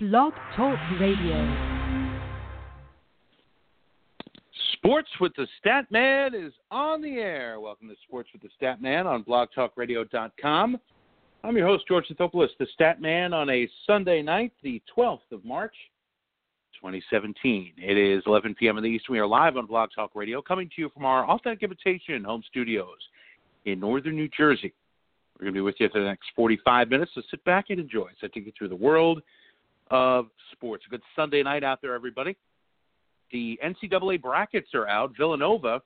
Blog Talk Radio. Sports with the Stat Man is on the air. Welcome to Sports with the Stat Man on blogtalkradio.com. I'm your host, George Sithopoulos, the Stat Man, on a Sunday night, the 12th of March, 2017. It is 11 p.m. in the East. We are live on Blog Talk Radio, coming to you from our Authentic Invitation home studios in northern New Jersey. We're going to be with you for the next 45 minutes, so sit back and enjoy I take you through the world of sports. Good Sunday night out there, everybody. The NCAA brackets are out. Villanova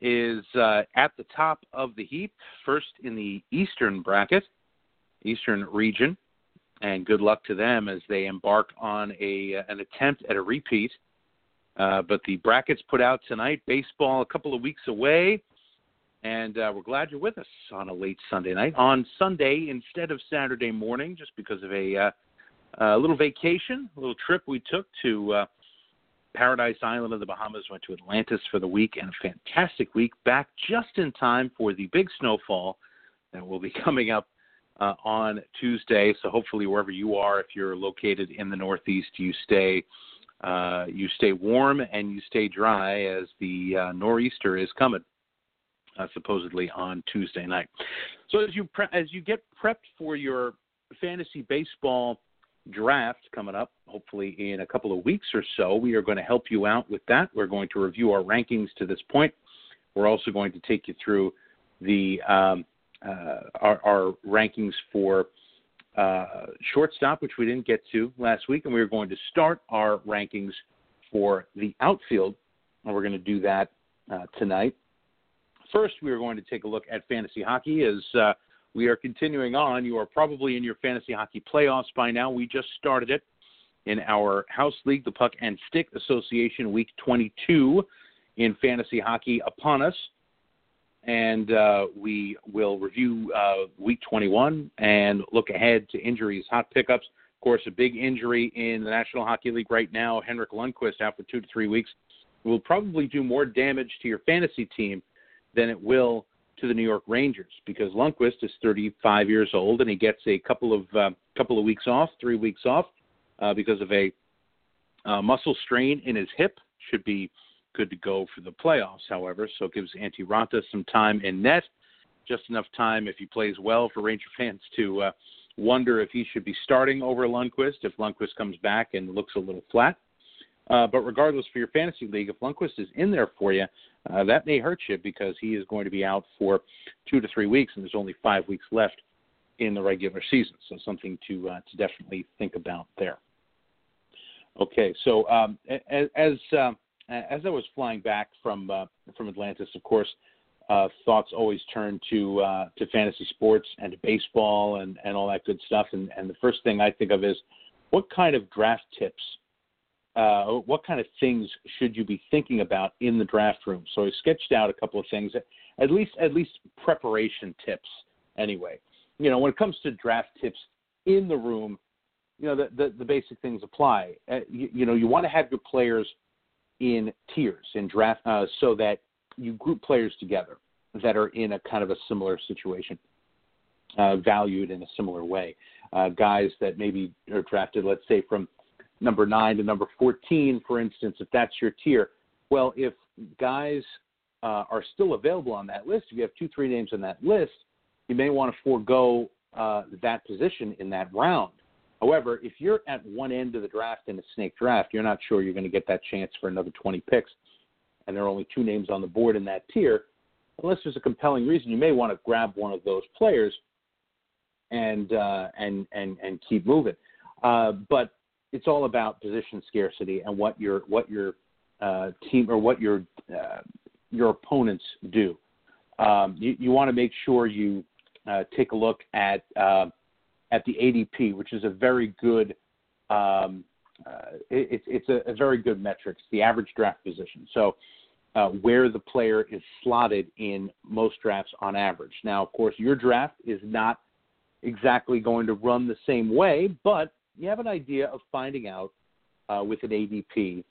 is uh, at the top of the heap, first in the Eastern bracket, Eastern region, and good luck to them as they embark on a an attempt at a repeat. Uh, but the brackets put out tonight. Baseball a couple of weeks away, and uh, we're glad you're with us on a late Sunday night. On Sunday instead of Saturday morning, just because of a uh, a little vacation, a little trip we took to uh, Paradise Island of the Bahamas, went to Atlantis for the week, and a fantastic week. Back just in time for the big snowfall that will be coming up uh, on Tuesday. So hopefully, wherever you are, if you're located in the Northeast, you stay uh, you stay warm and you stay dry as the uh, nor'easter is coming. Uh, supposedly on Tuesday night. So as you pre- as you get prepped for your fantasy baseball draft coming up, hopefully in a couple of weeks or so. We are going to help you out with that. We're going to review our rankings to this point. We're also going to take you through the um, uh, our, our, rankings for uh, shortstop, which we didn't get to last week, and we are going to start our rankings for the outfield, and we're going to do that uh, tonight. First, we are going to take a look at fantasy hockey as uh, we are continuing on. You are probably in your fantasy hockey playoffs by now. We just started it in our house league, the Puck and Stick Association, week 22 in fantasy hockey upon us. And uh, we will review uh, week 21 and look ahead to injuries, hot pickups. Of course, a big injury in the National Hockey League right now, Henrik Lundqvist out for two to three weeks, will probably do more damage to your fantasy team than it will to the New York Rangers because Lundqvist is 35 years old and he gets a couple of uh, couple of weeks off, three weeks off, uh, because of a uh, muscle strain in his hip. Should be good to go for the playoffs, however. So it gives Antti Raanta some time in net, just enough time if he plays well for Ranger fans to uh, wonder if he should be starting over Lundqvist if Lundqvist comes back and looks a little flat. Uh, but regardless, for your fantasy league, if Lundqvist is in there for you, uh, that may hurt you because he is going to be out for two to three weeks, and there's only five weeks left in the regular season. So something to uh, to definitely think about there. Okay, so um, as as, uh, as I was flying back from uh, from Atlantis, of course, uh, thoughts always turn to uh, to fantasy sports and to baseball and, and all that good stuff. And, and the first thing I think of is what kind of draft tips uh, what kind of things should you be thinking about in the draft room? So I sketched out a couple of things, at least at least preparation tips. Anyway, you know, when it comes to draft tips in the room, you know, the the, the basic things apply. Uh, you, you, know, you want to have your players in tiers in draft uh, so that you group players together that are in a kind of a similar situation, uh, valued in a similar way. Uh, guys that maybe are drafted, let's say, from number nine to number 14, for instance, if that's your tier. Well, if guys uh, are still available on that list, if you have two, three names on that list, you may want to forego uh, that position in that round. However, if you're at one end of the draft in a snake draft, you're not sure you're going to get that chance for another 20 picks, and there are only two names on the board in that tier. Unless there's a compelling reason, you may want to grab one of those players and uh, and and and keep moving. Uh, but it's all about position scarcity and what your what your uh, team or what your uh, your opponents do. Um, you, you want to make sure you uh, take a look at uh, at the ADP, which is a very good um, uh, it, it's a, a, very good metric. It's the average draft position. So uh, where the player is slotted in most drafts on average. Now, of course, your draft is not exactly going to run the same way, but you have an idea of finding out uh, with an ADP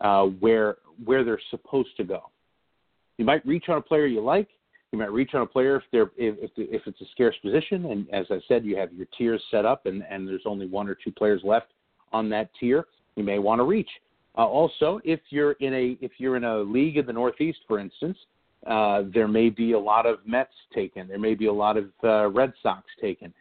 uh, where where they're supposed to go. You might reach on a player you like. You might reach on a player if they're if if, it's a scarce position, and as I said, you have your tiers set up, and and there's only one or two players left on that tier, you may want to reach. Uh, also, if you're in a if you're in a league in the Northeast, for instance, uh, there may be a lot of Mets taken. There may be a lot of uh, Red Sox taken,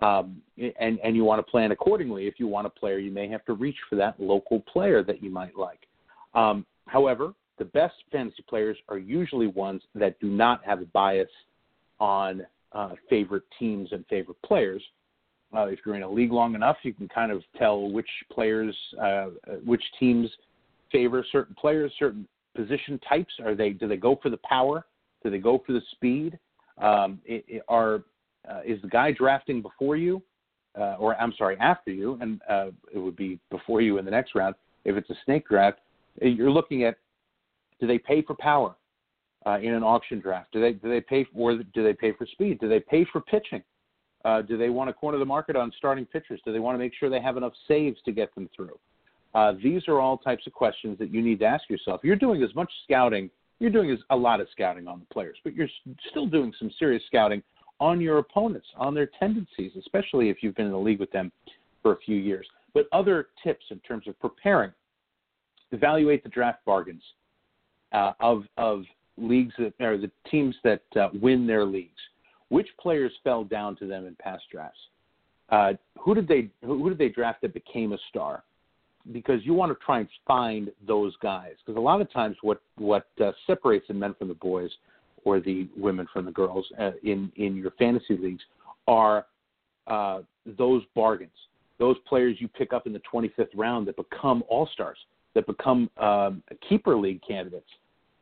um, and and you want to plan accordingly. If you want a player, you may have to reach for that local player that you might like. Um, however, the best fantasy players are usually ones that do not have a bias on uh, favorite teams and favorite players. Uh, if you're in a league long enough, you can kind of tell which players, uh, which teams favor certain players, certain position types. Are they do they go for the power? Do they go for the speed? Um, it, it are uh, is the guy drafting before you, uh, or I'm sorry, after you, and uh, it would be before you in the next round. If it's a snake draft, you're looking at do they pay for power uh, in an auction draft? Do they do they pay for, or do they pay for speed? Do they pay for pitching? Uh, do they want to corner the market on starting pitchers? Do they want to make sure they have enough saves to get them through? Uh, these are all types of questions that you need to ask yourself. You're doing as much scouting, you're doing as a lot of scouting on the players, but you're still doing some serious scouting on your opponents, on their tendencies, especially if you've been in the league with them for a few years. But other tips in terms of preparing evaluate the draft bargains uh, of, of leagues that, or the teams that uh, win their leagues which players fell down to them in past drafts? Uh, who did they who did they draft that became a star? Because you want to try and find those guys. Because a lot of times, what what uh, separates the men from the boys, or the women from the girls uh, in in your fantasy leagues, are uh, those bargains. Those players you pick up in the 25th round that become all stars, that become um, keeper league candidates,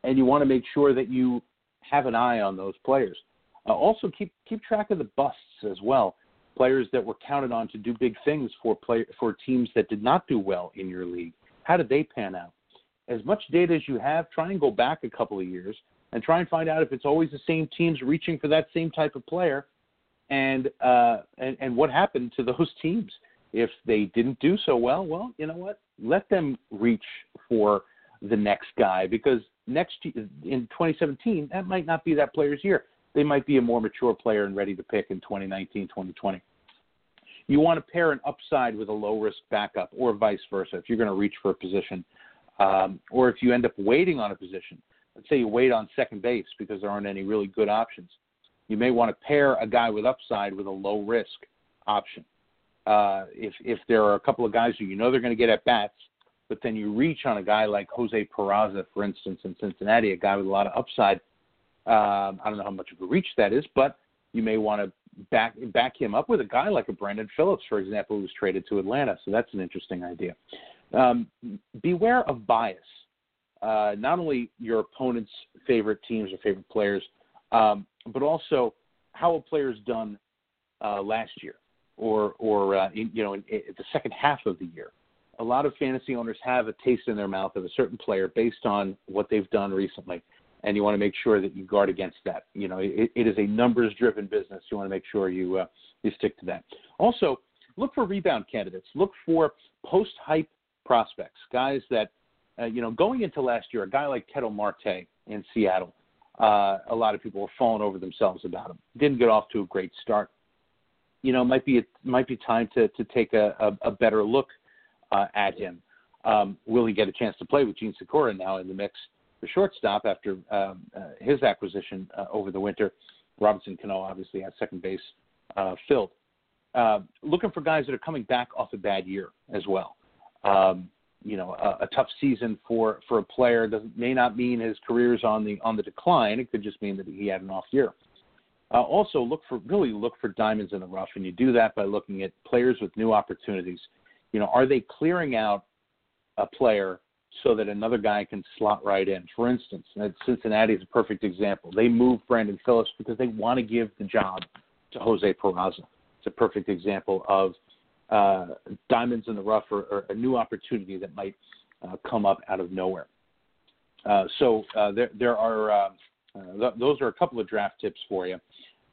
and you want to make sure that you have an eye on those players. Uh, also, keep keep track of the busts as well. Players that were counted on to do big things for play, for teams that did not do well in your league. How did they pan out? As much data as you have, try and go back a couple of years and try and find out if it's always the same teams reaching for that same type of player, and uh, and, and what happened to those teams. If they didn't do so well, well, you know what? Let them reach for the next guy because next in 2017 that might not be that player's year they might be a more mature player and ready to pick in 2019, 2020. You want to pair an upside with a low risk backup, or vice versa, if you're going to reach for a position, um, or if you end up waiting on a position. Let's say you wait on second base because there aren't any really good options. You may want to pair a guy with upside with a low risk option. Uh, if if there are a couple of guys who you know they're going to get at bats, but then you reach on a guy like Jose Peraza, for instance, in Cincinnati, a guy with a lot of upside, um, I don't know how much of a reach that is, but you may want to back back him up with a guy like a Brandon Phillips, for example, who was traded to Atlanta. So that's an interesting idea. Um, beware of bias. Uh, not only your opponent's favorite teams or favorite players, um, but also how a player's done uh, last year or or uh, in, you know in, in the second half of the year. A lot of fantasy owners have a taste in their mouth of a certain player based on what they've done recently and you want to make sure that you guard against that. You know, it, it is a numbers-driven business. You want to make sure you uh, you stick to that. Also, look for rebound candidates. Look for post-hype prospects, guys that uh, you know going into last year, a guy like Ketel Marte in Seattle. Uh, a lot of people were falling over themselves about him. Didn't get off to a great start. You know, might be it might be time to to take a, a, a better look uh, at him. Um, will he get a chance to play with Jean Segura now in the mix? the shortstop after um, uh, his acquisition uh, over the winter. Robinson Cano obviously has second base uh, filled. Uh, looking for guys that are coming back off a bad year as well. Um, you know, a, a tough season for for a player doesn't may not mean his career is on the on the decline. It could just mean that he had an off year. Uh, also, look for really look for diamonds in the rough, and you do that by looking at players with new opportunities. You know, are they clearing out a player so that another guy can slot right in. For instance, Cincinnati is a perfect example. They moved Brandon Phillips because they want to give the job to Jose Peraza. It's a perfect example of uh, diamonds in the rough or, or, a new opportunity that might uh, come up out of nowhere. Uh, so uh, there, there are uh, th- those are a couple of draft tips for you.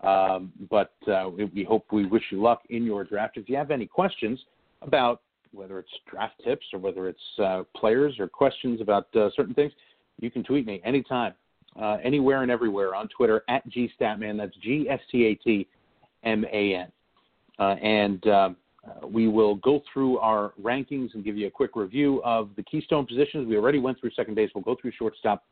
Um, but we, we hope we wish you luck in your draft. If you have any questions about whether it's draft tips or whether it's players or questions about certain things, you can tweet me anytime, anywhere and everywhere on Twitter at gstatman. That's G S T A T M A N. And um, uh, we will go through our rankings and give you a quick review of the keystone positions. We already went through second base. We'll go through shortstop,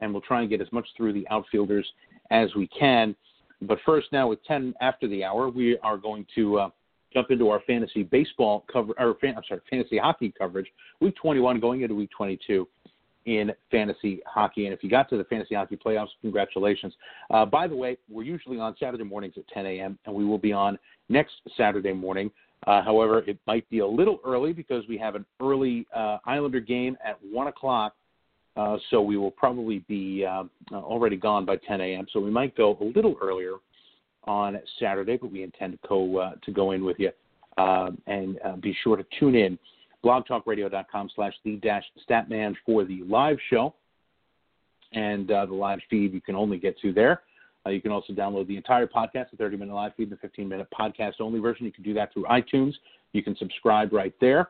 and we'll try and get as much through the outfielders as we can. But first, now with 10 after the hour, we are going to uh, jump into our fantasy baseball cover, or fan, I'm sorry, fantasy hockey coverage. Week 21 going into week 22 in fantasy hockey. And if you got to the fantasy hockey playoffs, congratulations. Uh, by the way, we're usually on Saturday mornings at 10 a.m., and we will be on next Saturday morning. Uh, however, it might be a little early because we have an early uh, Islander game at 1 o'clock. Uh, so we will probably be uh, already gone by 10 a.m. So we might go a little earlier on Saturday, but we intend to go uh, to go in with you. Um, and uh, be sure to tune in blogtalkradio.com slash the dash statman for the live show and uh, the live feed you can only get to there. Uh, you can also download the entire podcast, the 30 minute live feed, the 15 minute podcast only version. You can do that through iTunes. You can subscribe right there.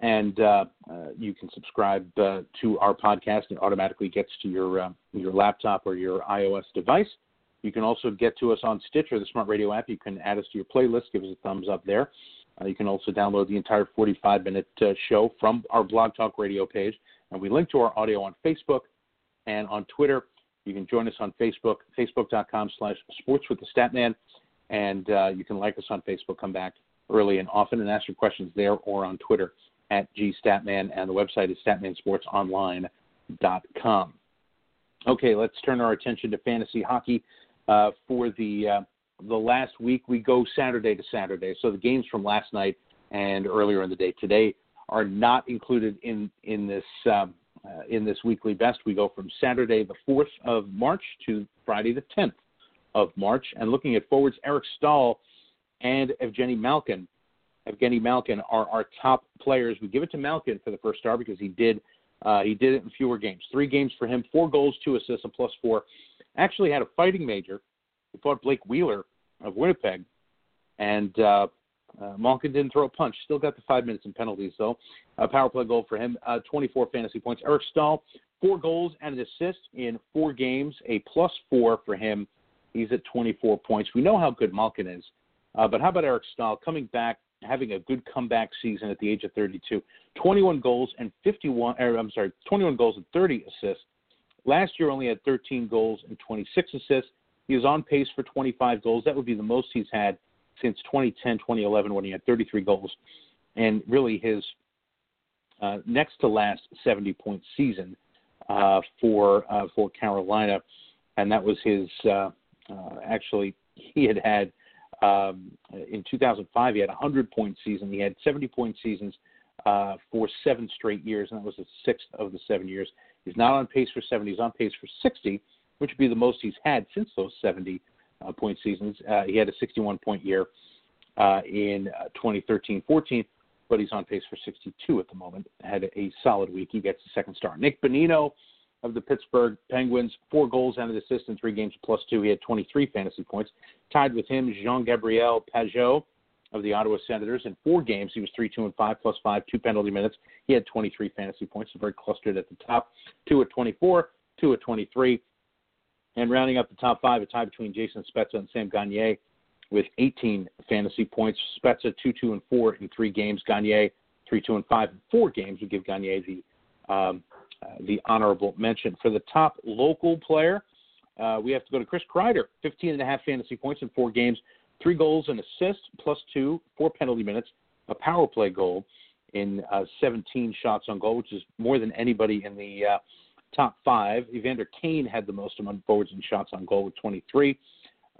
And uh, uh, you can subscribe uh, to our podcast. It automatically gets to your uh, your laptop or your iOS device. You can also get to us on Stitcher, the smart radio app. You can add us to your playlist, give us a thumbs up there. Uh, you can also download the entire 45 minute uh, show from our Blog Talk Radio page. And we link to our audio on Facebook and on Twitter. You can join us on Facebook, facebook.com slash sports with the Statman. And uh, you can like us on Facebook, come back early and often and ask your questions there or on Twitter at gstatman. And the website is statmansportsonline.com. Okay, let's turn our attention to fantasy hockey. Uh, for the uh, the last week, we go Saturday to Saturday. So the games from last night and earlier in the day today are not included in in this um, uh, in this weekly best. We go from Saturday the fourth of March to Friday the tenth of March. And looking at forwards, Eric Staal and Evgeny Malkin. Evgeny Malkin are our top players. We give it to Malkin for the first star because he did uh, he did it in fewer games. Three games for him, four goals, two assists, and plus four actually had a fighting major. He fought Blake Wheeler of Winnipeg, and uh, uh, Malkin didn't throw a punch. Still got the five minutes in penalties, though. A power play goal for him, uh, 24 fantasy points. Eric Staal, four goals and an assist in four games, a plus four for him. He's at 24 points. We know how good Malkin is, uh, but how about Eric Staal coming back, having a good comeback season at the age of 32? 21 goals and 51. Er, I'm sorry, 21 goals and 30 assists Last year, only had 13 goals and 26 assists. He is on pace for 25 goals. That would be the most he's had since 2010, 2011, when he had 33 goals. And really, his uh, next to last 70 point season uh, for uh, for Carolina, and that was his. Uh, uh, actually, he had had um, in 2005 he had a 100 point season. He had 70 point seasons uh, for seven straight years, and that was the sixth of the seven years. He's not on pace for 70. He's on pace for 60, which would be the most he's had since those 70 uh, point seasons. Uh, he had a 61 point year uh, in 2013 uh, 14, but he's on pace for 62 at the moment. Had a solid week. He gets the second star. Nick Bonino of the Pittsburgh Penguins, four goals and an assist in three games plus two. He had 23 fantasy points. Tied with him, Jean Gabriel Pageau of the Ottawa Senators. In four games, he was 3 2 and 5 plus 5, two penalty minutes. He had 23 fantasy points, very clustered at the top. Two at 24, two at 23. And rounding up the top five, a tie between Jason Spezza and Sam Gagner with 18 fantasy points. Spezza 2 2 and 4 in three games. Gagner 3 2 and 5 in four games. We give Gagner the, um, uh, the honorable mention. For the top local player, uh, we have to go to Chris Kreider, 15 and a half fantasy points in four games three goals and assists, plus two, four penalty minutes, a power play goal in uh, 17 shots on goal, which is more than anybody in the uh, top five. Evander Kane had the most among forwards and shots on goal with 23,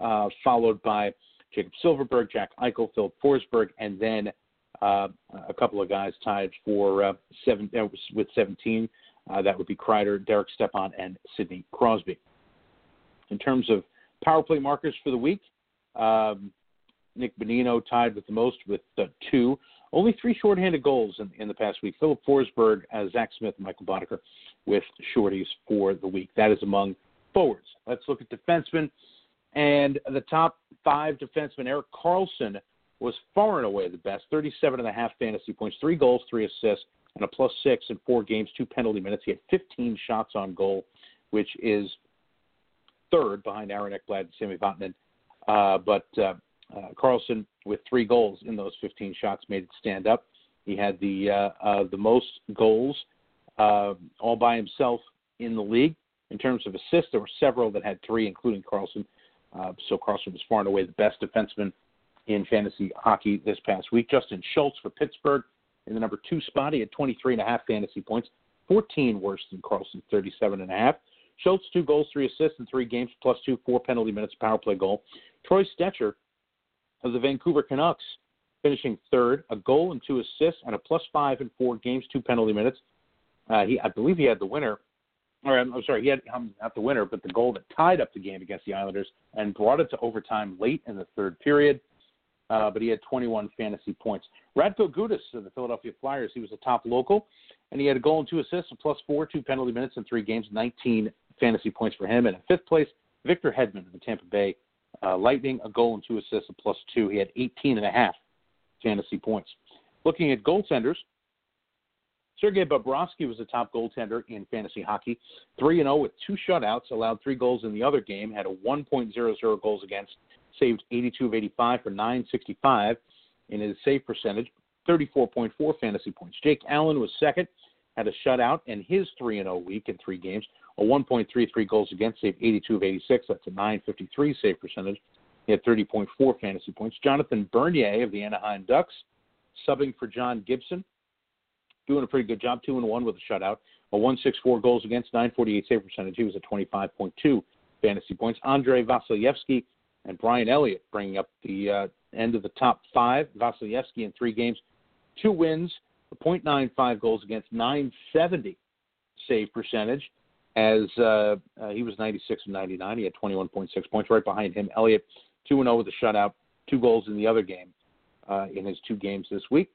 uh, followed by Jakob Silfverberg, Jack Eichel, Phil Forsberg, and then uh, a couple of guys tied for uh, seven uh, with 17. that would be Kreider, Derek Stepan, and Sidney Crosby. In terms of power play markers for the week, um, Nick Bonino tied with the most with uh, two. Only three shorthanded goals in, in the past week. Filip Forsberg, uh, Zack Smith, and Michael Boddicker with shorties for the week. That is among forwards. Let's look at defensemen. And the top five defensemen, Erik Karlsson, was far and away the best. 37 and a half fantasy points, three goals, three assists, and a plus six in four games, two penalty minutes. He had 15 shots on goal, which is third behind Aaron Ekblad and Sami Vatanen uh, but uh, uh, Karlsson with three goals in those 15 shots made it stand up. He had the uh, uh, the most goals uh, all by himself in the league. In terms of assists, there were several that had three, including Karlsson. Uh, so Karlsson was far and away the best defenseman in fantasy hockey this past week. Justin Schultz for Pittsburgh in the number two spot. He had 23 and a half fantasy points, 14 worse than Karlsson, 37 and a half. Schultz, two goals, three assists in three games, plus two, four penalty minutes, power play goal. Troy Stecher of the Vancouver Canucks, finishing third, a goal and two assists, and a plus five in four games, two penalty minutes. Uh, he, I believe he had the winner, or I'm, I'm sorry, he had um, not the winner, but the goal that tied up the game against the Islanders and brought it to overtime late in the third period. Uh, but he had 21 fantasy points. Radko Gudas of the Philadelphia Flyers, he was a top local, and he had a goal and two assists, a plus four, two penalty minutes in three games, 19 fantasy points for him. And in fifth place, Victor Hedman of the Tampa Bay uh, Lightning, a goal and two assists, a plus two. He had 18 and a half fantasy points. Looking at goaltenders, Sergei Bobrovsky was the top goaltender in fantasy hockey, 3 0 with two shutouts, allowed three goals in the other game, had a 1.00 goals against, saved 82 of 85 for 965 in his save percentage, 34.4 fantasy points. Jake Allen was second, had a shutout in his 3 0 week in three games, a 1.33 goals against, save, 82 of 86. That's a 953 save percentage. He had 30.4 fantasy points. Jonathan Bernier of the Anaheim Ducks, subbing for John Gibson, doing a pretty good job, 2 and 1 with a shutout. A 164 goals against, 948 save percentage. He was at 25.2 fantasy points. Andrei Vasilevskiy and Brian Elliott bringing up the uh, end of the top five. Vasilevskiy in three games, two wins, 0.95 goals against, 970 save percentage. As uh, uh, he was 96 and 99, he had 21.6 points. Right behind him, Elliott, 2 0 with a shutout, two goals in the other game uh, in his two games this week.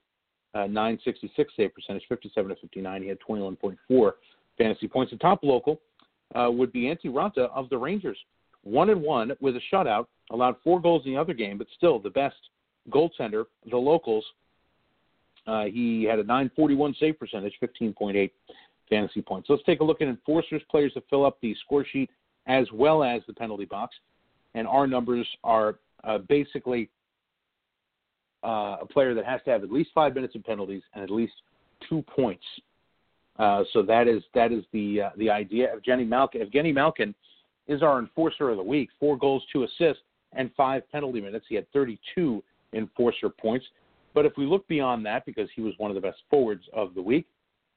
Uh, 966 save percentage, 57 to 59. He had 21.4 fantasy points. The top local uh, would be Antti Raanta of the Rangers, one and one with a shutout, allowed four goals in the other game, but still the best goaltender. The locals, uh, he had a 941 save percentage, 15.8 fantasy points. Let's take a look at enforcers, players to fill up the score sheet as well as the penalty box. And our numbers are uh, basically uh, a player that has to have at least five minutes of penalties and at least two points. Uh, so that is that is the uh, the idea. Evgeny Malkin, Evgeny Malkin is our enforcer of the week. Four goals, two assists, and five penalty minutes. He had 32 enforcer points. But if we look beyond that, because he was one of the best forwards of the week,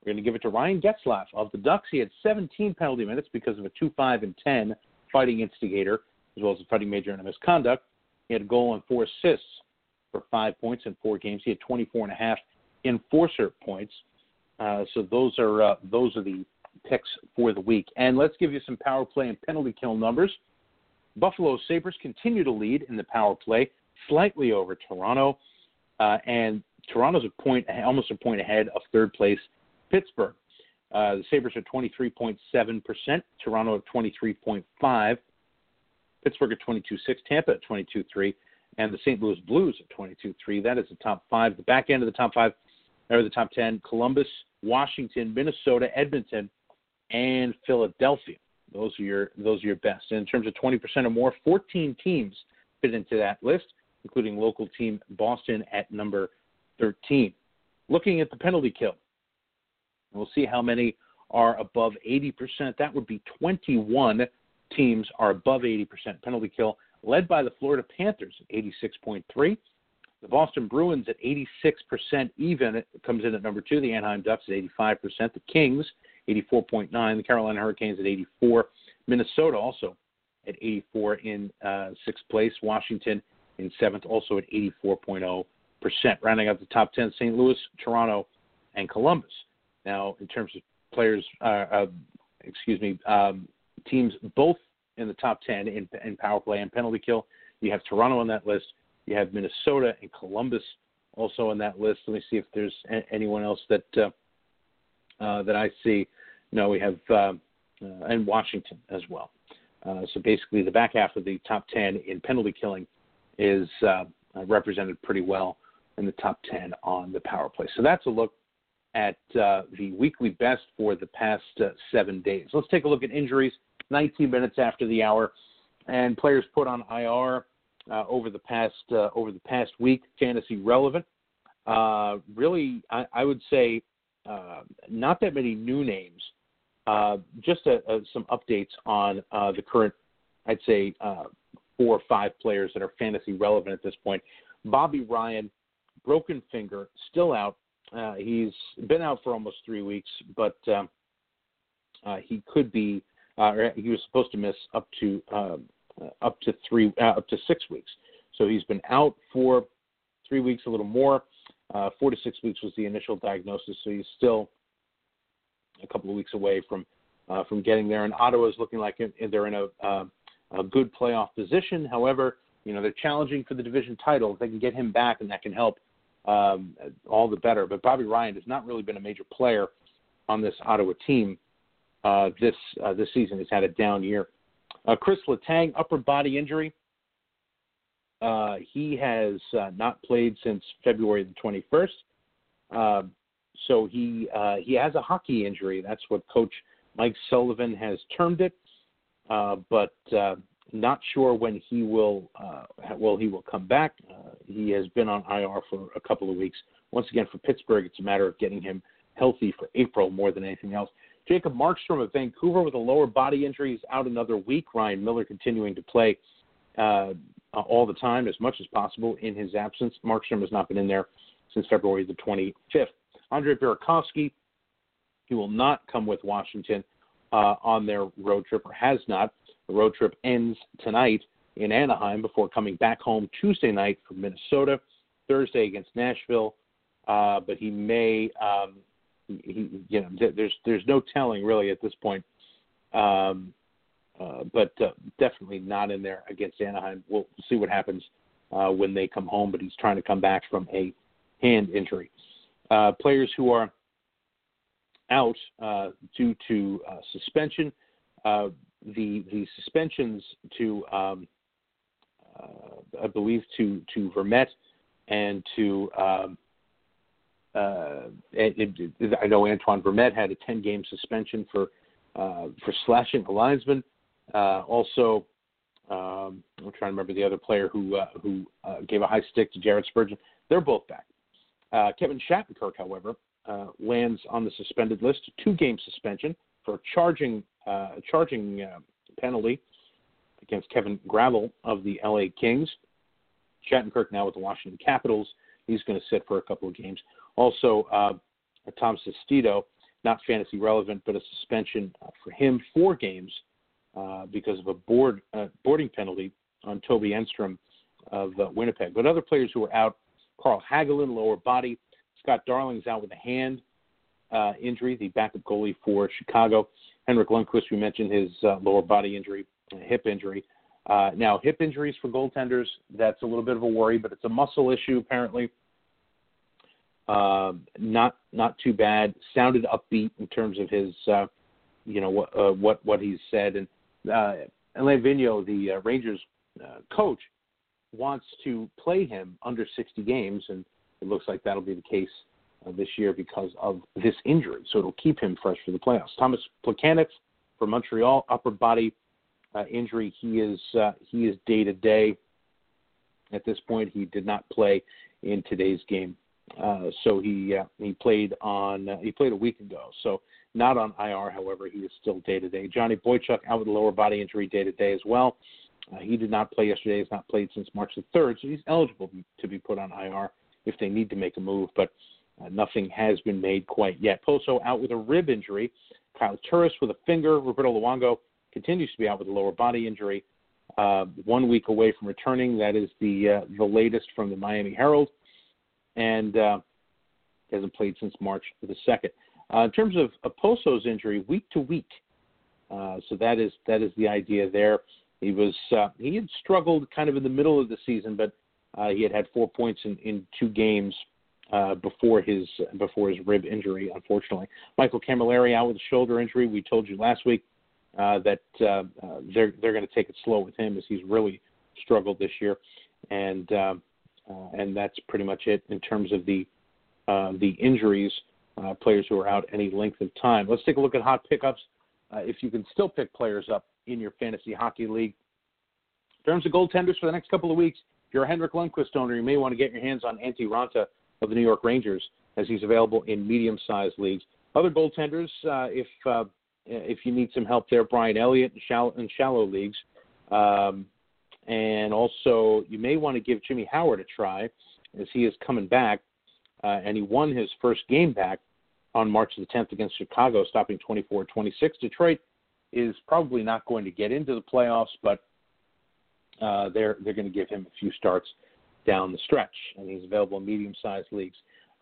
we're going to give it to Ryan Getzlaf of the Ducks. He had 17 penalty minutes because of a 2 5 and 10 fighting instigator, as well as a fighting major and a misconduct. He had a goal and four assists for five points in four games. He had 24 and a half enforcer points. Uh, so those are uh, those are the picks for the week. And let's give you some power play and penalty kill numbers. Buffalo Sabres continue to lead in the power play, slightly over Toronto, uh, and Toronto's a point, almost a point ahead of third place Pittsburgh. Uh, the Sabres are 23.7%, Toronto at 23.5, Pittsburgh at 22.6, Tampa at 22.3, and the St. Louis Blues at 22.3. That is the top five. The back end of the top five, or the top 10, Columbus, Washington, Minnesota, Edmonton, and Philadelphia. Those are your those are your best. And in terms of 20% or more, 14 teams fit into that list, including local team Boston at number 13. Looking at the penalty kill, we'll see how many are above 80%. That would be 21 teams are above 80% penalty kill, led by the Florida Panthers at 86.3. The Boston Bruins at 86% even comes in at number two. The Anaheim Ducks at 85%. The Kings 84.9. The Carolina Hurricanes at 84. Minnesota also at 84 in uh, sixth place. Washington in seventh, also at 84.0%. Rounding out the top 10, St. Louis, Toronto, and Columbus. Now, in terms of players, uh, uh, excuse me, um, teams both in the top 10 in, in power play and penalty kill. You have Toronto on that list. You have Minnesota and Columbus also on that list. Let me see if there's a- anyone else that uh, uh, that I see. No, we have uh, uh, and Washington as well. Uh, so basically, the back half of the top 10 in penalty killing is uh, represented pretty well in the top 10 on the power play. So that's a look at uh, the weekly best for the past uh, seven days. Let's take a look at injuries. 19 minutes after the hour, and players put on IR. uh, over the past uh, over the past week, fantasy relevant. Uh, really, I, I, would say not that many new names. Just a, a, some updates on the current, I'd say, four or five players that are fantasy relevant at this point. Bobby Ryan, broken finger, still out. he's been out for almost three weeks, but um, he could be. he was supposed to miss up to um, uh, up to three, uh, up to six weeks. So he's been out for three weeks, a little more. Uh, four to six weeks was the initial diagnosis, so he's still a couple of weeks away from uh, from getting there. And Ottawa is looking like they're in a, uh, a good playoff position. However, you know they're challenging for the division title. If they can get him back, and that can help, um, all the better. But Bobby Ryan has not really been a major player on this Ottawa team uh, this uh, this season. He's had a down year. Uh, Chris Letang, upper body injury. Uh, he has uh, not played since February the 21st. Um, so he uh, he has a hockey injury. That's what Coach Mike Sullivan has termed it. Uh, but uh, not sure when he will well he will come back. he has been on IR for a couple of weeks. Once again, for Pittsburgh, it's a matter of getting him healthy for April more than anything else. Jacob Markstrom of Vancouver with a lower body injury is out another week. Ryan Miller continuing to play uh, all the time as much as possible in his absence. Markstrom has not been in there since February the 25th. Andre Burakovsky, he will not come with Washington uh, on their road trip or has not. The road trip ends tonight in Anaheim before coming back home Tuesday night from Minnesota, Thursday against Nashville. Uh, but he may um, he, you know, there's there's no telling really at this point. Um, uh, but uh, definitely not in there against Anaheim. We'll see what happens uh, when they come home. But he's trying to come back from a hand injury. Uh, players who are out uh, due to uh, suspension. the the suspensions to um, I believe to to Vermette and to um, uh, it, it, I know Antoine Vermette had a 10 game suspension for uh, for slashing a linesman. Uh, also, um, I'm trying to remember the other player who uh, who uh, gave a high stick to Jared Spurgeon. They're both back. Uh, Kevin Shattenkirk, however, uh, lands on the suspended list, two game suspension for charging uh, charging uh, penalty against Kevin Gravel of the LA Kings. Shattenkirk now with the Washington Capitals. He's going to sit for a couple of games. Also, uh, Tom Sestito, not fantasy relevant, but a suspension for him four games uh, because of a board uh, boarding penalty on Toby Enstrom of uh, Winnipeg. But other players who are out: Carl Hagelin, lower body. Scott Darling's out with a hand uh, injury, the backup goalie for Chicago. Henrik Lundqvist, we mentioned his uh, lower body injury, hip injury. Uh, now, hip injuries for goaltenders, that's a little bit of a worry, but it's a muscle issue apparently. Uh, not not too bad. Sounded upbeat in terms of his, uh, you know, what uh, what what he's said. And uh, Alain Vigneault, the uh, Rangers uh, coach, wants to play him under 60 games, and it looks like that'll be the case uh, this year because of this injury. So it'll keep him fresh for the playoffs. Tomas Plekanec for Montreal, upper body uh, injury. He is uh, he is day to day. At this point, he did not play in today's game uh, so he uh, he played on uh, he played a week ago. So not on IR, however, he is still day to day. Johnny Boychuk out with a lower body injury day to day as well. Uh, he did not play yesterday. He's not played since March the third, so he's eligible to be put on IR if they need to make a move. But uh, nothing has been made quite yet. Poso out with a rib injury. Kyle Turris with a finger. Roberto Luongo continues to be out with a lower body injury. Uh, one week away from returning. That is the uh, the latest from the Miami Herald and uh, hasn't played since March the second. Uh, in terms of Okposo's injury, week to week, uh, so that is that is the idea there. He was uh, he had struggled kind of in the middle of the season, but uh, he had had four points in, in two games uh, before his before his rib injury. Unfortunately, Michael Cammalleri out with a shoulder injury. We told you last week uh, that uh, uh, they're they're going to take it slow with him as he's really struggled this year, and uh, uh, and that's pretty much it in terms of the uh, the injuries, uh, players who are out any length of time. Let's take a look at hot pickups. if you can still pick players up in your fantasy hockey league, In terms of goaltenders for the next couple of weeks, you're a Henrik Lundqvist owner, you may want to get your hands on Antti Raanta of the New York Rangers as he's available in medium-sized leagues. Other goaltenders, uh, if uh, if you need some help there, Brian Elliott in shallow, in shallow leagues, um, and also you may want to give Jimmy Howard a try as he is coming back, uh, and he won his first game back on March the 10th against Chicago, stopping 24-26. Detroit is probably not going to get into the playoffs, but uh, they're they're going to give him a few starts down the stretch, and he's available in medium-sized leagues.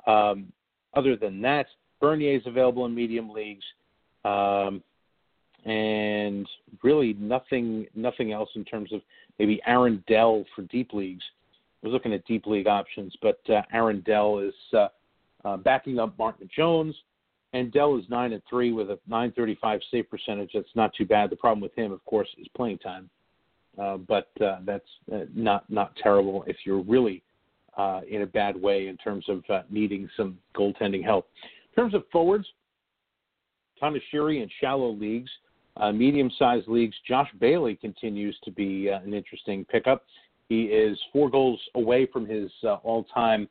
Um, other than that, Bernier is available in medium leagues, um, and really nothing nothing else in terms of maybe Aaron Dell for deep leagues. I was looking at deep league options, but uh, Aaron Dell is uh, uh, backing up Martin Jones, and Dell is nine and three with a 935 save percentage. That's not too bad. The problem with him, of course, is playing time, uh, but uh, that's uh, not not terrible if you're really uh, in a bad way in terms of uh, needing some goaltending help. In terms of forwards, Sheary in shallow leagues, medium-sized leagues. Josh Bailey continues to be an interesting pickup. He is four goals away from his all-time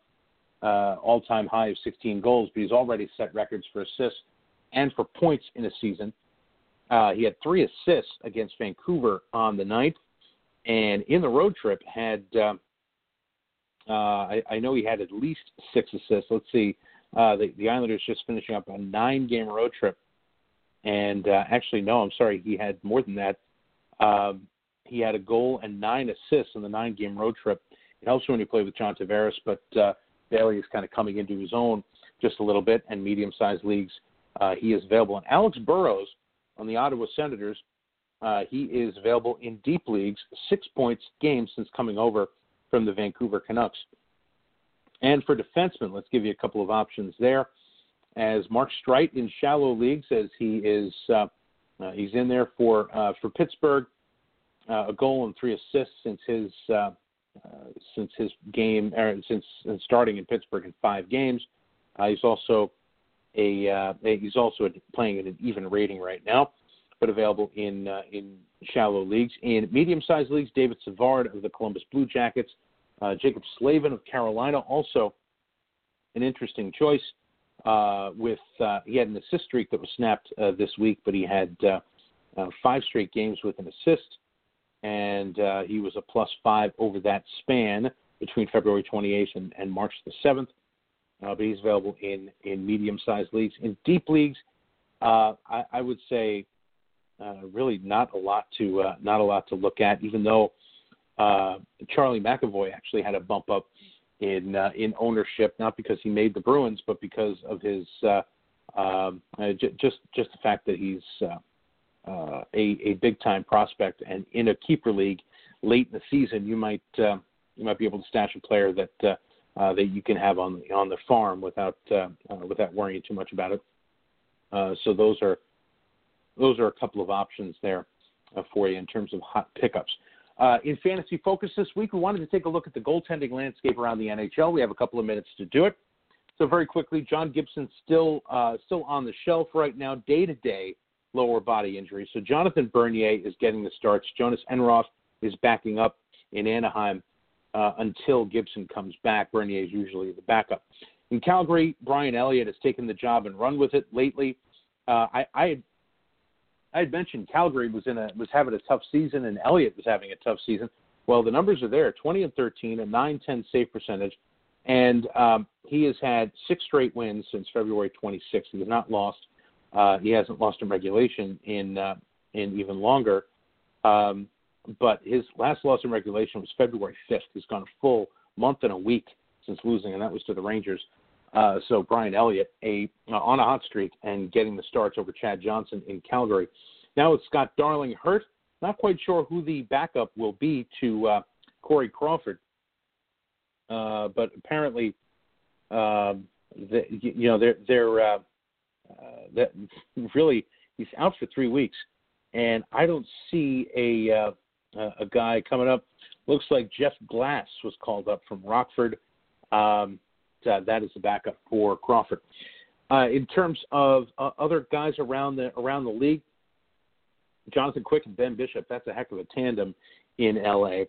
all-time high of 16 goals, but he's already set records for assists and for points in a season. He had three assists against Vancouver on the ninth, and in the road trip had uh, uh, I, I know he had at least six assists. Let's see, uh, the, the Islanders just finishing up a nine-game road trip, and uh, actually no, I'm sorry, he had more than that. Um, he had a goal and nine assists in the nine-game road trip. It helps when you play with John Tavares, but uh, Bailey is kind of coming into his own just a little bit, and medium-sized leagues uh, he is available. And Alex Burrows on the Ottawa Senators, uh, he is available in deep leagues, six points games since coming over from the Vancouver Canucks. And for defensemen, let's give you a couple of options there. As Mark Streit in shallow leagues, as he is uh, uh, he's in there for uh, for Pittsburgh, uh, a goal and three assists since his uh, since his game er, since starting in Pittsburgh in five games. he's also a, a he's also playing at an even rating right now, but available in in shallow leagues. In medium-sized leagues, David Savard of the Columbus Blue Jackets, uh, Jaccob Slavin of Carolina, also an interesting choice. Uh, with uh, he had an assist streak that was snapped uh, this week, but he had uh, uh, five straight games with an assist, and he was a plus five over that span between February 28th and, and March the 7th. but he's available in in medium-sized leagues. In deep leagues, I, I would say uh, really not a lot to uh, not a lot to look at. Even though uh, Charlie McAvoy actually had a bump up in uh, in ownership, not because he made the Bruins, but because of his uh, um, uh, j- just just the fact that he's uh, uh, a a big time prospect, and in a keeper league late in the season, you might uh, you might be able to stash a player that uh, uh, that you can have on on the farm without uh, uh, without worrying too much about it. Uh, so those are those are a couple of options there uh, for you in terms of hot pickups. Uh, in fantasy focus this week, we wanted to take a look at the goaltending landscape around the NHL. We have a couple of minutes to do it. So very quickly, John Gibson still uh, still on the shelf right now, day to day lower body injury. So Jonathan Bernier is getting the starts. Jonas Enroth is backing up in Anaheim uh, until Gibson comes back. Bernier is usually the backup. In Calgary, Brian Elliott has taken the job and run with it lately. Uh, I, I I had mentioned Calgary was in a was having a tough season and Elliott was having a tough season. Well, the numbers are there: 20 and 13, a 9-10 save percentage, and um, he has had six straight wins since February 26th. He has not lost. Uh, he hasn't lost in regulation in uh, in even longer. Um, but his last loss in regulation was February 5th. He's gone a full month and a week since losing, and that was to the Rangers. Uh, so Brian Elliott a uh, on a hot streak and getting the starts over Chad Johnson in Calgary. Now it's Scott Darling hurt. Not quite sure who the backup will be to uh, Corey Crawford, uh, but apparently, um, the, you know, they're they're uh, uh, that really he's out for three weeks, and I don't see a a guy coming up. Looks like Jeff Glass was called up from Rockford. Um, uh, that is the backup for Crawford. Uh, in terms of uh, other guys around the around the league, Jonathan Quick and Ben Bishop, that's a heck of a tandem in LA.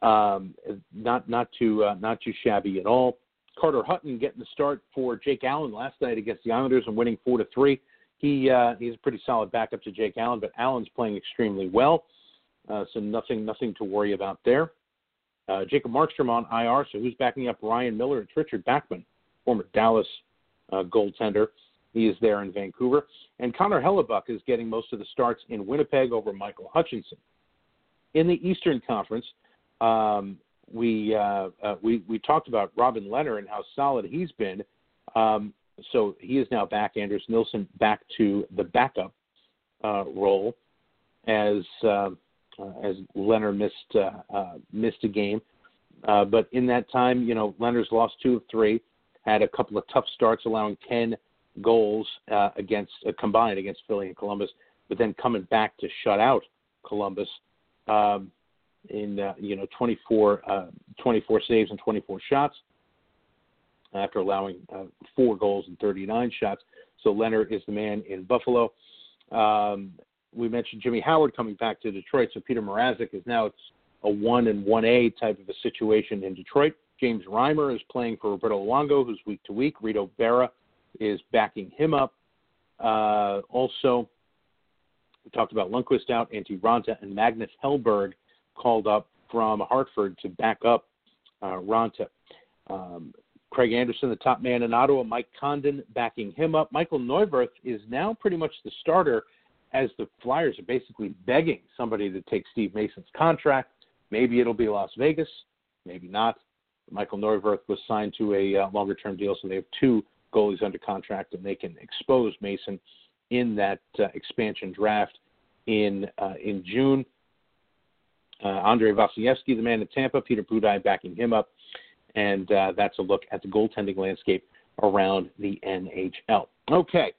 Um, not not too uh, not too shabby at all. Carter Hutton getting the start for Jake Allen last night against the Islanders and winning four to three. He uh, he's a pretty solid backup to Jake Allen, but Allen's playing extremely well, uh, so nothing nothing to worry about there. Uh, Jacob Markstrom on IR, so who's backing up Ryan Miller? It's Richard Bachman, former Dallas uh, goaltender. He is there in Vancouver. And Connor Hellebuyck is getting most of the starts in Winnipeg over Michael Hutchinson. In the Eastern Conference, um, we, uh, uh, we we talked about Robin Lehner and how solid he's been. Um, so he is now back. Anders Nilsson back to the backup uh, role as uh, as Lehner missed uh, uh, missed a game. Uh, but in that time, you know, Lehner's lost two of three, had a couple of tough starts, allowing ten goals uh, against uh, combined against Philly and Columbus, but then coming back to shut out Columbus um, in uh, you know 24, uh, 24 saves and 24 shots after allowing uh, four goals and 39 shots. So Lehner is the man in Buffalo. Um, we mentioned Jimmy Howard coming back to Detroit, so Peter Mrazek is now it's a one and one A type of a situation in Detroit. James Reimer is playing for Roberto Luongo, who's week to week. Reto Berra is backing him up. Uh, also, we talked about Lundqvist out, Antti Raanta, and Magnus Hellberg called up from Hartford to back up uh, Raanta. Um, Craig Anderson, the top man in Ottawa, Mike Condon backing him up. Michael Neuvirth is now pretty much the starter as the Flyers are basically begging somebody to take Steve Mason's contract. Maybe it'll be Las Vegas, maybe not. Michael Neuvirth was signed to a uh, longer term deal, so they have two goalies under contract, and they can expose Mason in that uh, expansion draft in uh, in June. Uh, Andrei Vasilevskiy, the man in Tampa, Peter Budaj backing him up, and uh, that's a look at the goaltending landscape around the NHL. Okay,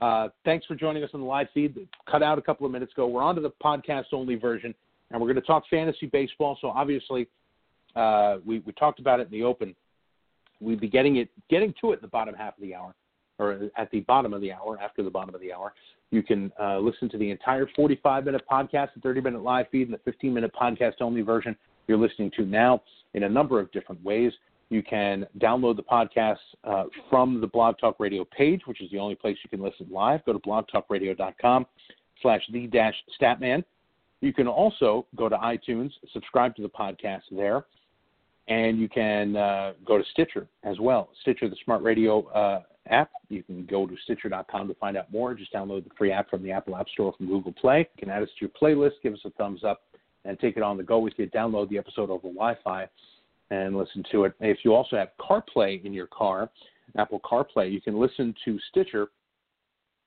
uh, thanks for joining us on the live feed. Cut out a couple of minutes ago. We're on to the podcast only version, and we're going to talk fantasy baseball. So obviously, uh, we, we talked about it in the open. We'd be getting it getting to it in the bottom half of the hour, or at the bottom of the hour, after the bottom of the hour. You can uh, listen to the entire 45 minute podcast, the 30 minute live feed, and the 15 minute podcast only version you're listening to now in a number of different ways. You can download the podcast uh, from the Blog Talk Radio page, which is the only place you can listen live. Go to blogtalkradio.com slash the dash statman. You can also go to iTunes, subscribe to the podcast there, and you can uh, go to Stitcher as well. Stitcher, the smart radio uh, app. You can go to Stitcher.com to find out more. Just download the free app from the Apple App Store from Google Play. You can add us to your playlist, give us a thumbs up, and take it on the go with you. Download the episode over Wi Fi and listen to it. If you also have CarPlay in your car, Apple CarPlay, you can listen to Stitcher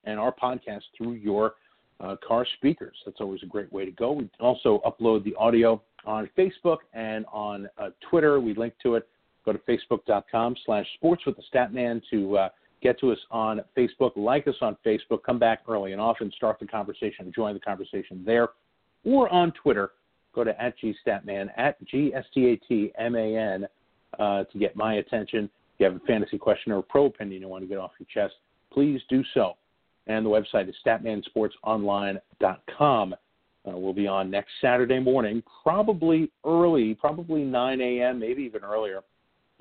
and our podcast through your uh, car speakers. That's always a great way to go. We also upload the audio on Facebook and on uh, Twitter. We link to it. Go to facebook.com slash sports with the statman to uh, get to us on Facebook. Like us on Facebook. Come back early and often. Start the conversation. Join the conversation there. Or on Twitter go to at gstatman at g-s-t-a-t-m-a-n uh, to get my attention. If you have a fantasy question or a pro opinion you want to get off your chest, please do so. And the website is statmansportsonline.com. Uh, we'll be on next Saturday morning, probably early, probably 9 a.m., maybe even earlier.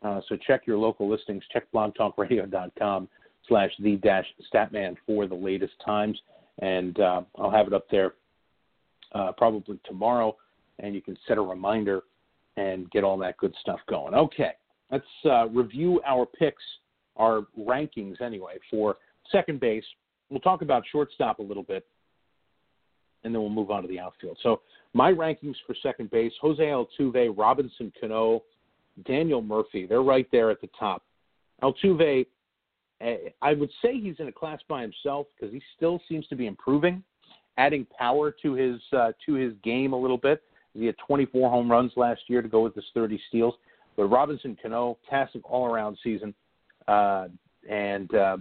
Uh, so check your local listings. Check blogtalkradio.com slash the dash statman for the latest times. And uh, I'll have it up there uh, probably tomorrow and you can set a reminder and get all that good stuff going. Okay, let's uh, review our picks, our rankings anyway, for second base. We'll talk about shortstop a little bit, and then we'll move on to the outfield. So, my rankings for second base Jose Altuve, Robinson Cano, Daniel Murphy, they're right there at the top. Altuve, eh, I would say he's in a class by himself because he still seems to be improving, adding power to his uh, to his game a little bit. He had 24 home runs last year to go with his 30 steals. But Robinson Cano, fantastic all-around season, uh, and uh,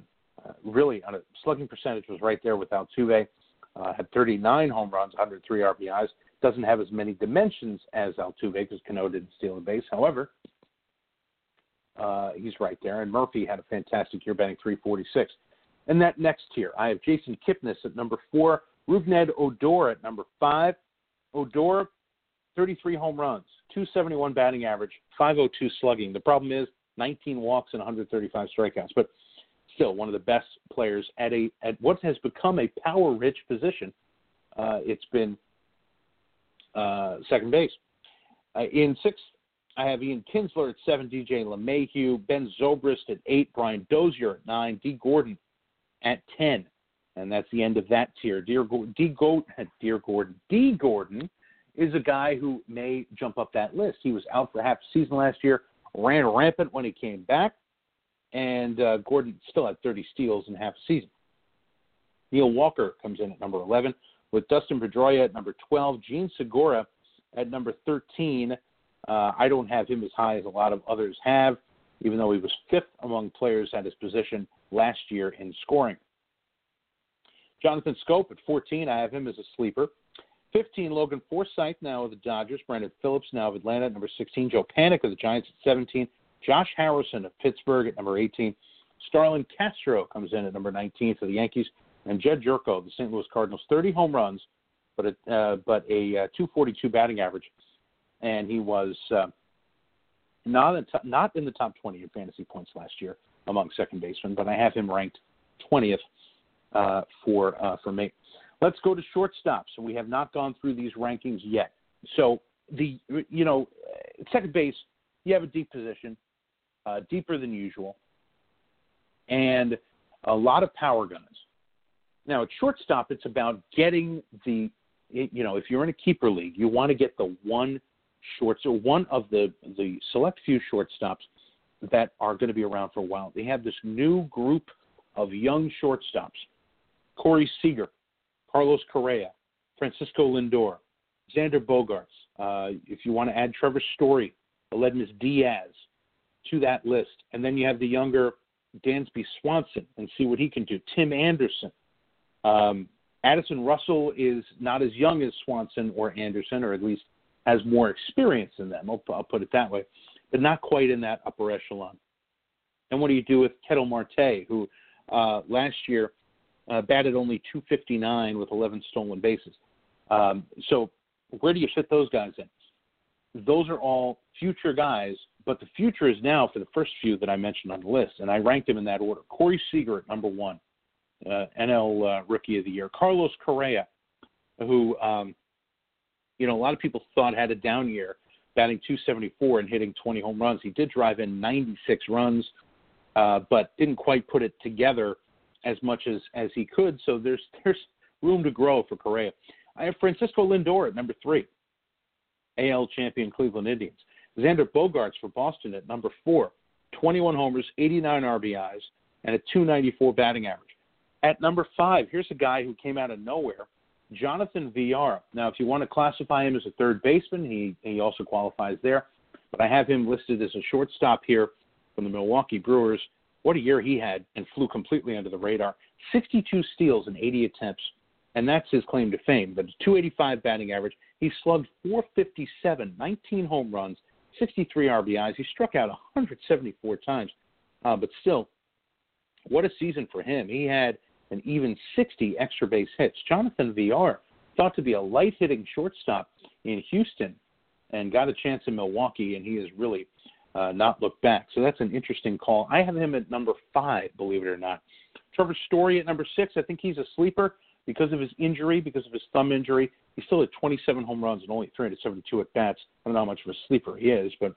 really on a slugging percentage was right there with Altuve. Uh, had 39 home runs, 103 RBIs. Doesn't have as many dimensions as Altuve because Cano didn't steal a base. However, uh, he's right there. And Murphy had a fantastic year, batting 346. And that next tier, I have Jason Kipnis at number four, Rougned Odor at number five. Odor 33 home runs, 271 batting average, 502 slugging. The problem is 19 walks and 135 strikeouts, but still one of the best players at a at what has become a power-rich position. Uh, it's been uh, second base. Uh, in sixth, I have Ian Kinsler at seven, DJ LeMahieu, Ben Zobrist at eight, Brian Dozier at nine, Dee Gordon at ten, and that's the end of that tier. Dear D. Goat, Dear Gordon, Dee Gordon is a guy who may jump up that list. He was out for half the season last year, ran rampant when he came back, and uh, Gordon still had 30 steals in half a season. Neil Walker comes in at number 11, with Dustin Pedroia at number 12, Jean Segura at number 13. Uh, I don't have him as high as a lot of others have, even though he was fifth among players at his position last year in scoring. Jonathan Schoop at 14, I have him as a sleeper. 15, Logan Forsythe now of the Dodgers. Brandon Phillips now of Atlanta at number 16. Joe Panik of the Giants at 17. Josh Harrison of Pittsburgh at number 18. Starlin Castro comes in at number 19 for the Yankees. And Jedd Gyorko of the St. Louis Cardinals, 30 home runs, but a, uh, but a uh, 242 batting average. And he was uh, not, in top, not in the top 20 in fantasy points last year among second basemen, but I have him ranked 20th uh, for, uh, for me. Let's go to shortstops. We have not gone through these rankings yet. So the you know second base, you have a deep position, uh, deeper than usual, and a lot of power guns. Now at shortstop, it's about getting the you know if you're in a keeper league, you want to get the one shorts or one of the the select few shortstops that are going to be around for a while. They have this new group of young shortstops. Corey Seager, Carlos Correa, Francisco Lindor, Xander Bogaerts. Uh, if you want to add Trevor Story, Aledmys Diaz to that list, and then you have the younger Dansby Swanson and see what he can do. Tim Anderson. Um, Addison Russell is not as young as Swanson or Anderson, or at least has more experience than them. I'll, I'll put it that way, but not quite in that upper echelon. And what do you do with Ketel Marte, who uh, last year uh, batted only 259 with 11 stolen bases. Um, so where do you fit those guys in? Those are all future guys, but the future is now for the first few that I mentioned on the list, and I ranked them in that order. Corey Seager at number one, uh, NL uh, Rookie of the Year. Carlos Correa, who um, you know a lot of people thought had a down year, batting 274 and hitting 20 home runs. He did drive in 96 runs, uh, but didn't quite put it together as much as as he could. So there's there's room to grow for Correa. I have Francisco Lindor at number three, AL champion Cleveland Indians. Xander Bogaerts for Boston at number four, 21 homers, 89 RBIs, and a 294 batting average. At number five, here's a guy who came out of nowhere, Jonathan Villar. Now, if you want to classify him as a third baseman, he he also qualifies there. But I have him listed as a shortstop here from the Milwaukee Brewers. What a year he had and flew completely under the radar. 62 steals in 80 attempts, and that's his claim to fame. But 285 batting average. He slugged 457, 19 home runs, 63 RBIs. He struck out 174 times, uh, but still, what a season for him. He had an even 60 extra base hits. Jonathan Villar, thought to be a light hitting shortstop in Houston, and got a chance in Milwaukee, and he has really uh, not look back. So that's an interesting call. I have him at number five, believe it or not. Trevor Story at number six. I think he's a sleeper because of his injury, because of his thumb injury. He's still at 27 home runs and only 372 at bats. I don't know how much of a sleeper he is, but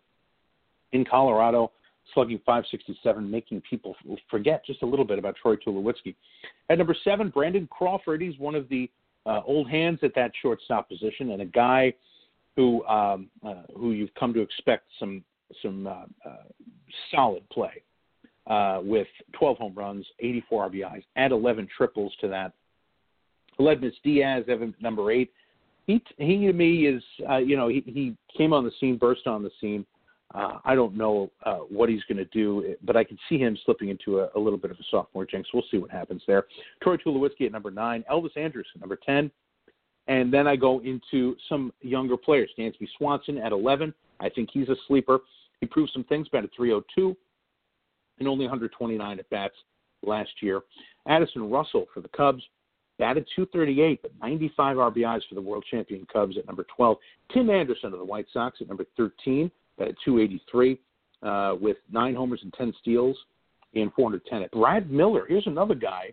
in Colorado, slugging 567, making people forget just a little bit about Troy Tulowitzki. At number seven, Brandon Crawford. He's one of the uh, old hands at that shortstop position and a guy who um, uh, who you've come to expect some some uh, uh, solid play uh, with 12 home runs, 84 RBIs, add 11 triples to that. Aledmys Diaz, Evan, number eight. He, he to me is, uh, you know, he, he came on the scene, burst on the scene. Uh, I don't know uh, what he's going to do, but I can see him slipping into a, a little bit of a sophomore jinx. We'll see what happens there. Troy Tulowitzki at number nine, Elvis Andrus at number 10. And then I go into some younger players. Dansby Swanson at 11. I think he's a sleeper. He proved some things, batted 302 and only 129 at bats last year. Addison Russell for the Cubs, batted 238, but 95 RBIs for the world champion Cubs at number 12. Tim Anderson of the White Sox at number 13, batted 283 uh, with nine homers and 10 steals in 410 at Brad Miller. Here's another guy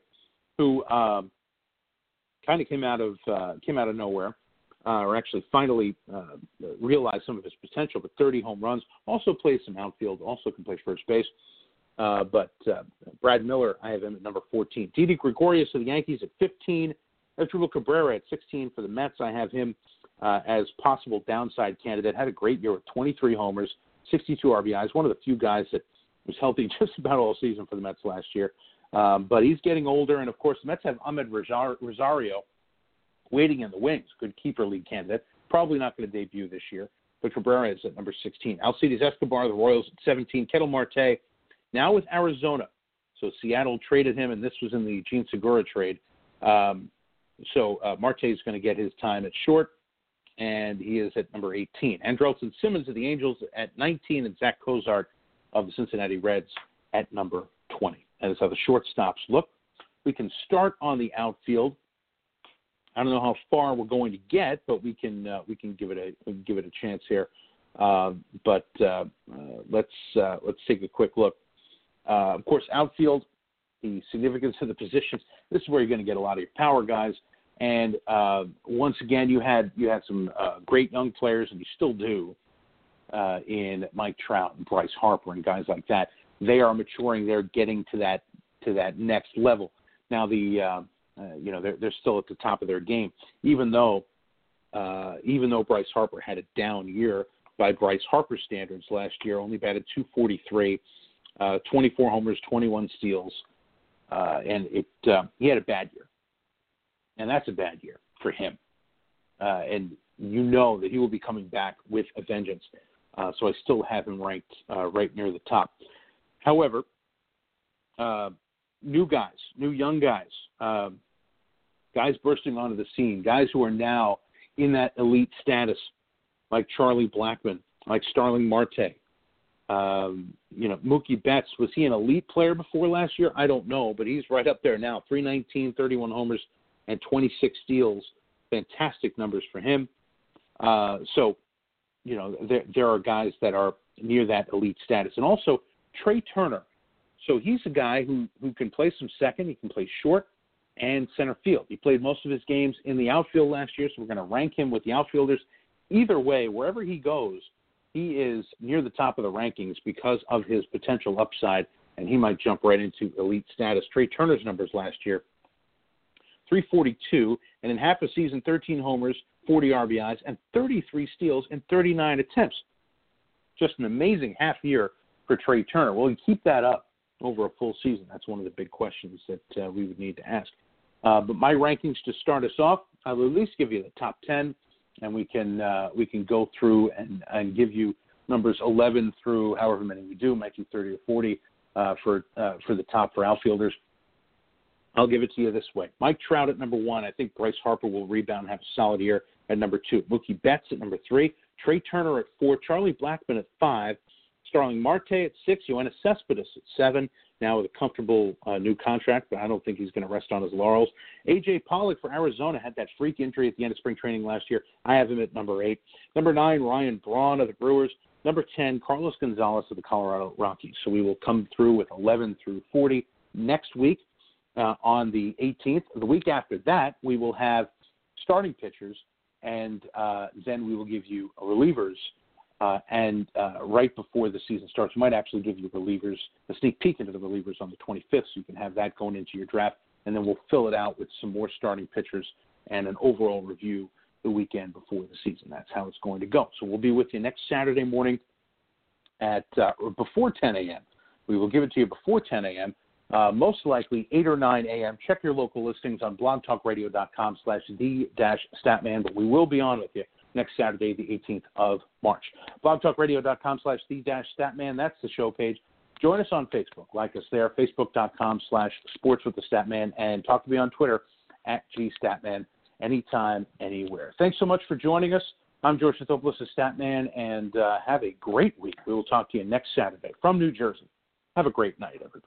who um, kind of came out of uh, came out of nowhere, uh, or actually finally uh, realized some of his potential. But 30 home runs, also plays some outfield, also can play first base. Uh, but uh, Brad Miller, I have him at number 14. Didi Gregorius of the Yankees at 15. Asdrubal Cabrera at 16 for the Mets. I have him uh, as possible downside candidate. Had a great year with 23 homers, 62 RBIs. One of the few guys that was healthy just about all season for the Mets last year. Um, but he's getting older, and of course, the Mets have Amed Rosario waiting in the wings, good keeper league candidate. Probably not going to debut this year, but Cabrera is at number 16. Alcides Escobar, the Royals at 17. Ketel Marte, now with Arizona. So Seattle traded him, and this was in the Jean Segura trade. Um, so uh, Marte is going to get his time at short, and he is at number 18. Andrelton Simmons of the Angels at 19, and Zack Cozart of the Cincinnati Reds at number 20. That is how the shortstops look. We can start on the outfield. I don't know how far we're going to get, but we can uh, we can give it a give it a chance here. Uh, but uh, uh let's uh, let's take a quick look. Uh, of course, outfield, the significance of the positions. This is where you're going to get a lot of your power guys. And once again, you had you had some great young players, and you still do in Mike Trout and Bryce Harper and guys like that. They are maturing. They're getting to that to that next level. Now the uh, you know they're they're still at the top of their game, even though uh, even though Bryce Harper had a down year by Bryce Harper standards last year, only batted 243, uh, 24 homers, 21 steals, uh, and it uh, he had a bad year, and that's a bad year for him. Uh, and you know that he will be coming back with a vengeance. Uh, so I still have him ranked uh, right near the top. However, uh, new guys, new young guys, um, guys bursting onto the scene, guys who are now in that elite status, like Charlie Blackmon, like Starling Marte. Um, you know, Mookie Betts, was he an elite player before last year? I don't know, but he's right up there now 319, 31 homers, and 26 steals. Fantastic numbers for him. Uh, so you know, there there are guys that are near that elite status, and also Trea Turner. So he's a guy who who can play some second, he can play short and center field. He played most of his games in the outfield last year, so we're going to rank him with the outfielders. Either way, wherever he goes, he is near the top of the rankings because of his potential upside, and he might jump right into elite status. Trea Turner's numbers last year 342, and in half a season, 13 homers, 40 RBIs, and 33 steals in 39 attempts. Just an amazing half year for Trea Turner. Will he keep that up over a full season? That's one of the big questions that uh, we would need to ask. Uh, but my rankings to start us off, I will at least give you the top 10, and we can uh, we can go through and, and give you numbers 11 through however many we do, making 30 or 40 uh, for uh, for the top for outfielders. I'll give it to you this way. Mike Trout at number one. I think Bryce Harper will rebound and have a solid year at number two. Mookie Betts at number three. Trea Turner at four. Charlie Blackmon at five. Starling Marte at six. Yoenis Cespedes at seven. Now with a comfortable uh, new contract, but I don't think he's going to rest on his laurels. AJ Pollock for Arizona had that freak injury at the end of spring training last year. I have him at number eight. Number nine, Ryan Braun of the Brewers. Number 10, Carlos Gonzalez of the Colorado Rockies. So we will come through with 11 through 40 next week uh, on the 18th. The week after that, we will have starting pitchers, and uh, then we will give you relievers. Uh, and uh, right before the season starts, we might actually give you relievers, a sneak peek into the relievers on the 25th, so you can have that going into your draft. And then we'll fill it out with some more starting pitchers and an overall review the weekend before the season. That's how it's going to go. So we'll be with you next Saturday morning at uh, before 10 a.m. We will give it to you before 10 a.m uh, most likely 8 or 9 a.m. Check your local listings on blogtalkradio.com slash the dash statman, but we will be on with you next Saturday, the 18th of March. blogtalkradio.com slash the dash statman, that's the show page. Join us on Facebook. Like us there, facebook.com slash sports with the statman, and talk to me on Twitter at gstatman anytime, anywhere. Thanks so much for joining us. I'm George Santopoulos, the Statman, and uh, have a great week. We will talk to you next Saturday from New Jersey. Have a great night, everybody.